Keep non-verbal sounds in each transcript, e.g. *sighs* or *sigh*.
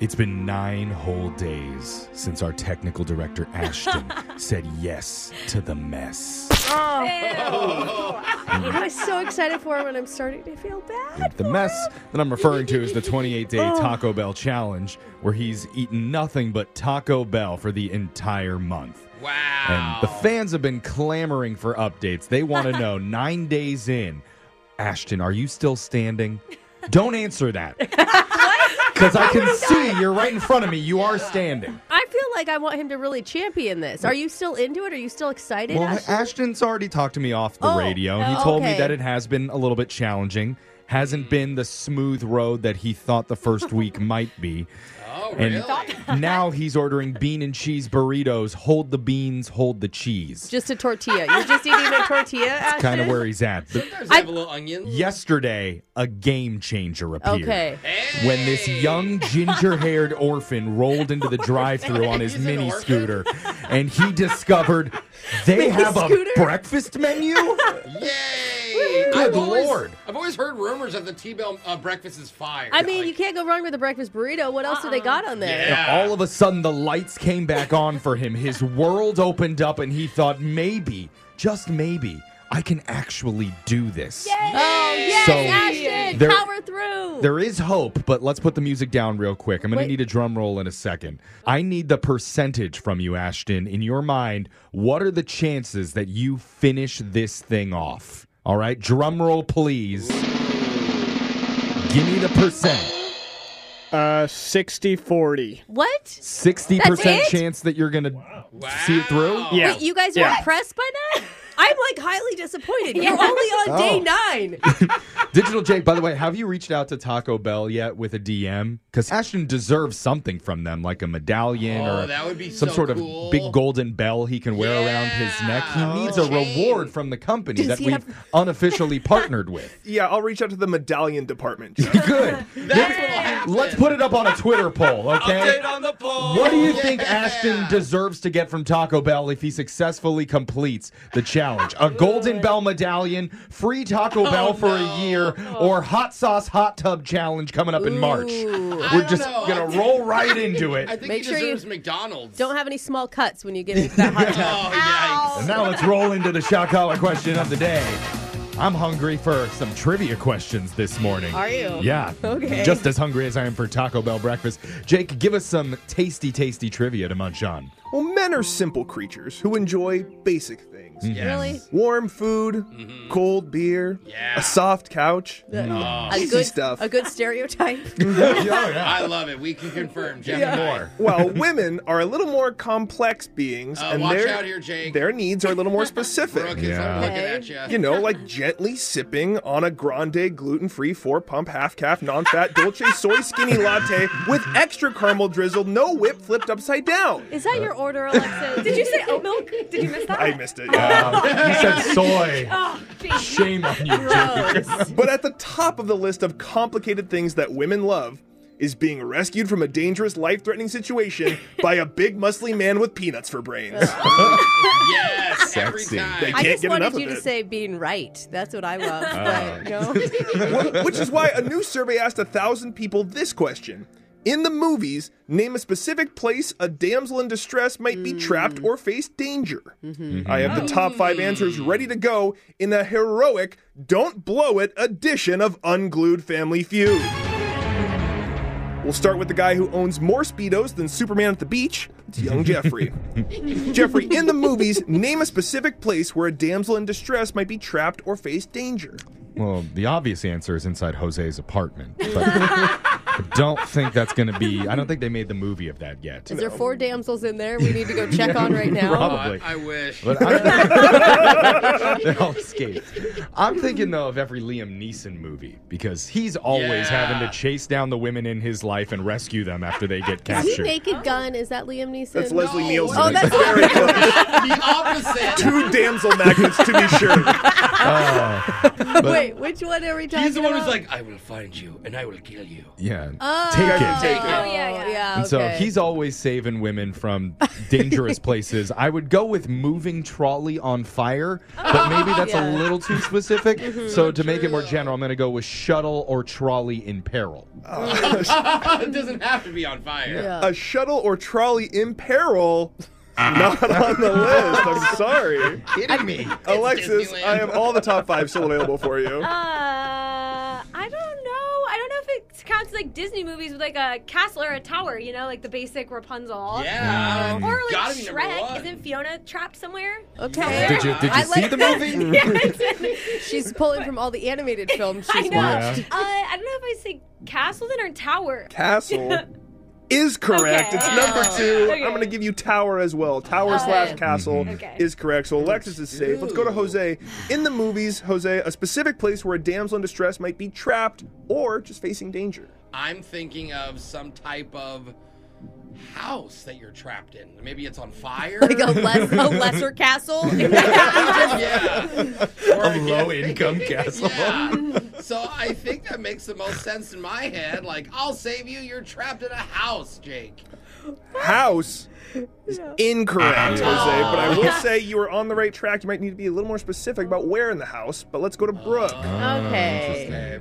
It's been nine whole days since our technical director Ashton *laughs* said yes to the mess. Oh. I was so excited for him, and I'm starting to feel bad. The mess that I'm referring to is the 28 day Taco Bell challenge, where he's eaten nothing but Taco Bell for the entire month. Wow. And the fans have been clamoring for updates. They want to know *laughs* nine days in, Ashton, are you still standing? Don't answer that. *laughs* Because *laughs* I can see you're right in front of me. You are standing. I feel like I want him to really champion this. Are you still into it? Are you still excited? Well, Ashton? Ashton's already talked to me off the Oh, radio. He oh, told me okay. that it has been a little bit challenging. Hasn't been the smooth road that he thought the first week might be. Oh, And really? now he's ordering bean and cheese burritos. Hold the beans, hold the cheese. just a tortilla. You're just eating a tortilla, Ashton? kind of where he's at. But Sometimes I have a little onion. yesterday, a game changer appeared. Okay. When this young ginger haired *laughs* orphan rolled into the drive through on his He's an mini scooter, and he discovered they have a breakfast menu? *laughs* Yay! Good I've always, Lord. I've always heard rumors that the T-Bell uh, breakfast is fire. I mean, Like, you can't go wrong with a breakfast burrito. What else do they got on there? Yeah. All of a sudden, the lights came back on for him. His world opened up, and he thought, maybe, just maybe, I can actually do this. Oh, yes, So, Ashton! there- power through! There is hope, but let's put the music down real quick. I'm going to need a drum roll in a second. I need the percentage from you, Ashton. In your mind, what are the chances that you finish this thing off? All right, drum roll, please. Give me the percent. Uh, 60 40. what? 60% That's it? chance that you're going to see it through? Yeah. Wait, you guys are Yeah. impressed by that? I'm like highly disappointed. You're only on day oh. nine. *laughs* Digital Jake, by the way, have you reached out to Taco Bell yet with a DM? Because Ashton deserves something from them, like a medallion Oh, or that would be some so sort cool. of big golden bell he can wear around his neck. He Yeah. needs Oh. a reward from the company Does that he we've have- *laughs* unofficially partnered with. Yeah, I'll reach out to the medallion department. *laughs* Good. That's what'll happen. Let's put it up on a Twitter poll, okay? Update on the poll. What do you think Ashton deserves to get from Taco Bell if he successfully completes the challenge? A Golden Bell medallion, free Taco Bell oh, for a year, or hot sauce hot tub challenge coming up in March? We're just know. gonna I think- roll right into it. I it. think Make he sure you deserves McDonald's. Don't have any small cuts when you get into that hot *laughs* tub. Oh, And now let's roll into the shock collar question of the day. I'm hungry for some trivia questions this morning. Are you? Yeah. Okay. Just as hungry as I am for Taco Bell breakfast. Jake, give us some tasty, tasty trivia to munch on. well, men are simple creatures who enjoy basic things. Mm-hmm. Yes. Really? Warm food, mm-hmm. cold beer, Yeah. a soft couch. Mm. Oh, A Easy good stuff. A good stereotype. *laughs* *laughs* I love it. We can confirm. Jeff and I. More. While women are a little more complex beings, Uh, and watch their, out here, Jake. their needs are a little more specific. Brooke is Yeah. looking at you. You know, like gently sipping on a grande gluten-free four-pump half-calf non-fat *laughs* dolce soy skinny latte with extra caramel drizzle, no whip, flipped upside down. Is that your order, Alexa? Did you say oat milk? Did you miss that? I missed it. Oh, yeah. Um, he said *laughs* soy. Oh. Shame on you, Jake. But at the top of the list of complicated things that women love is being rescued from a dangerous, life-threatening situation *laughs* by a big, muscly man with peanuts for brains. Yes, every Sexy. time. They I can't just get wanted you of to it. say being right. That's what I love. but no. Wh- Which is why a new survey asked a thousand people this question. In the movies, name a specific place a damsel in distress might be trapped mm. or face danger. Mm-hmm. I have the mm-hmm. top five answers ready to go in a heroic Don't Blow It edition of Unglued Family Feud. We'll start with the guy who owns more Speedos than Superman at the beach. It's young Jeffrey. *laughs* Jeffrey, in the movies, name a specific place where a damsel in distress might be trapped or face danger. Well, the obvious answer is inside Jose's apartment. But I *laughs* don't think that's going to be. I don't think they made the movie of that yet. Is there four damsels in there we need to go check on right *laughs* now? Oh, Probably. I, I wish. But I'm, *laughs* they all escaped. I'm thinking though of every Liam Neeson movie because he's always Yeah. having to chase down the women in his life and rescue them after they get Is he captured. Naked Gun? Is that Liam Neeson? That's Leslie No. Nielsen. Oh, that's Very close. *laughs* the opposite. Two damsel magnets to be sure. Oh. But- Wait, which one are we talking He's the one about? who's like, I will find you and I will kill you. Yeah, Taken. Taken. Oh, yeah, yeah. yeah. And so okay. he's always saving women from dangerous *laughs* places. I would go with moving trolley on fire, but maybe that's Yeah. a little too specific. *laughs* So to make it more general, I'm going to go with shuttle or trolley in peril. it *laughs* doesn't have to be on fire. Yeah. A shuttle or trolley in peril. Not on the list. I'm sorry. Kidding me? Alexis, I have all the top five still available for you. Uh, I don't know. I don't know if it counts as, like Disney movies with like a castle or a tower. You know, like the basic Rapunzel. Yeah. Or like Gotta be number Shrek. Isn't Fiona trapped somewhere? Okay. Did you, did you I see like the that. movie? *laughs* *laughs* She's pulling from all the animated *laughs* films I she's know. watched. Uh, I don't know if I say castle then or tower. Castle is correct. Okay. It's number oh. two. Okay. I'm going to give you tower as well. Tower Okay. slash castle mm-hmm. Okay. is correct. So Alexis is safe. Let's go to Jose. In the movies, Jose, a specific place where a damsel in distress might be trapped or just facing danger. I'm thinking of some type of house that you're trapped in. Maybe it's on fire. Like a, less, a lesser *laughs* castle. yeah. *laughs* Or, A low income *laughs* castle. Yeah. So I think that makes the most sense in my head. Like, I'll save you. You're trapped in a house, Jake. House is incorrect, Jose. But I will *laughs* say you are on the right track. You might need to be a little more specific about where in the house. But let's go to Brooke. Oh, okay. Okay.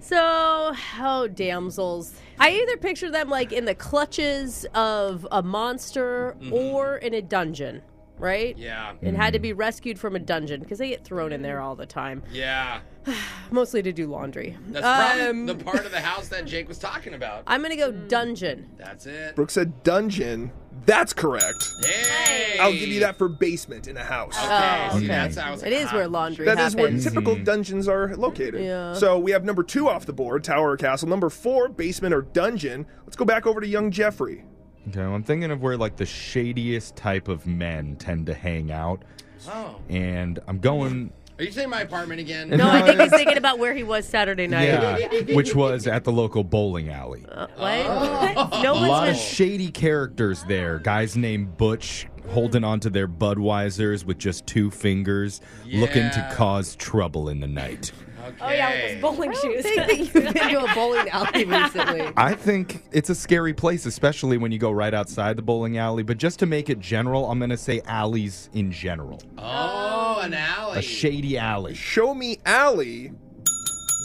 So, oh, damsels. I either picture them like in the clutches of a monster mm-hmm. or in a dungeon, right? Yeah. It had to be rescued from a dungeon because they get thrown in there all the time, Yeah. *sighs* mostly to do laundry. That's probably Um, the part of the *laughs* house that Jake was talking about. I'm gonna go dungeon. That's it. Brooke said dungeon. That's correct. Hey. I'll give you that for basement in a house. Okay. Oh, See, okay. that's how I was It is ah, where laundry That is happens. where typical dungeons are located. Yeah. So we have number two off the board, tower or castle. Number four, basement or dungeon. Let's go back over to young Jeffrey. Okay, well, I'm thinking of where like the shadiest type of men tend to hang out, Oh. and I'm going. Are you saying my apartment again? no, I think he's thinking about where he was Saturday night. Yeah, which was at the local bowling alley. Uh, what? Oh. No A lot one's of shady characters there. Guys named Butch holding onto their Budweisers with just two fingers, looking to cause trouble in the night. Okay. Oh yeah, with those bowling shoes. I think that *laughs* you've been to a bowling alley *laughs* recently. I think it's a scary place, especially when you go right outside the bowling alley. But just to make it general, I'm going to say alleys in general. Oh, an alley. A shady alley. Show me alley.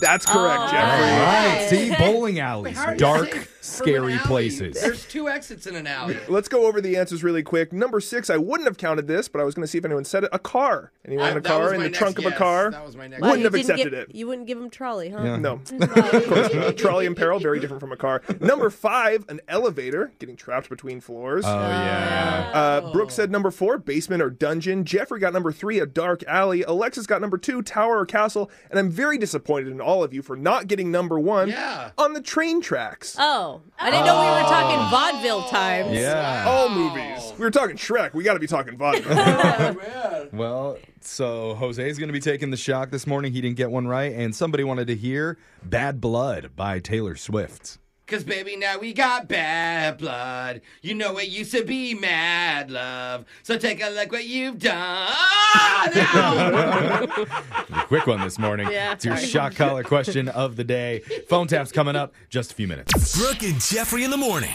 That's correct, Oh. Jeffrey. Right. See, *laughs* bowling alleys, How are you dark, safe from an scary places. There's two exits in an alley. *laughs* Let's go over the answers really quick. Number six, I wouldn't have counted this, but I was going to see if anyone said it. A car. Anyone I- in a car in the next trunk of a car? That was my next. Wow, Wouldn't you have accepted give- it. You wouldn't give him trolley, huh? Yeah. No. *laughs* of course. A trolley in peril, very different from a car. *laughs* Number five, an elevator, getting trapped between floors. Oh, yeah. Uh, Brooke said number four, basement or dungeon. Jeffrey got number three, a dark alley. Alexis got number two, tower or castle. And I'm very disappointed in all of you for not getting number one Yeah. on the train tracks. Oh, I didn't know we were talking oh. vaudeville times. Yeah. all movies. We were talking Shrek. We got to be talking vaudeville. *laughs* Oh, man. Well, so Jose's going to be taking the shock this morning. He didn't get one right. And somebody wanted to hear Bad Blood by Taylor Swift. Cause baby, now we got bad blood. You know it used to be mad love. So take a look what you've done. *laughs* now. Quick one this morning. Yeah, it's your sorry. shock collar question of the day. Phone taps coming up just a few minutes. Brooke and Jeffrey in the morning.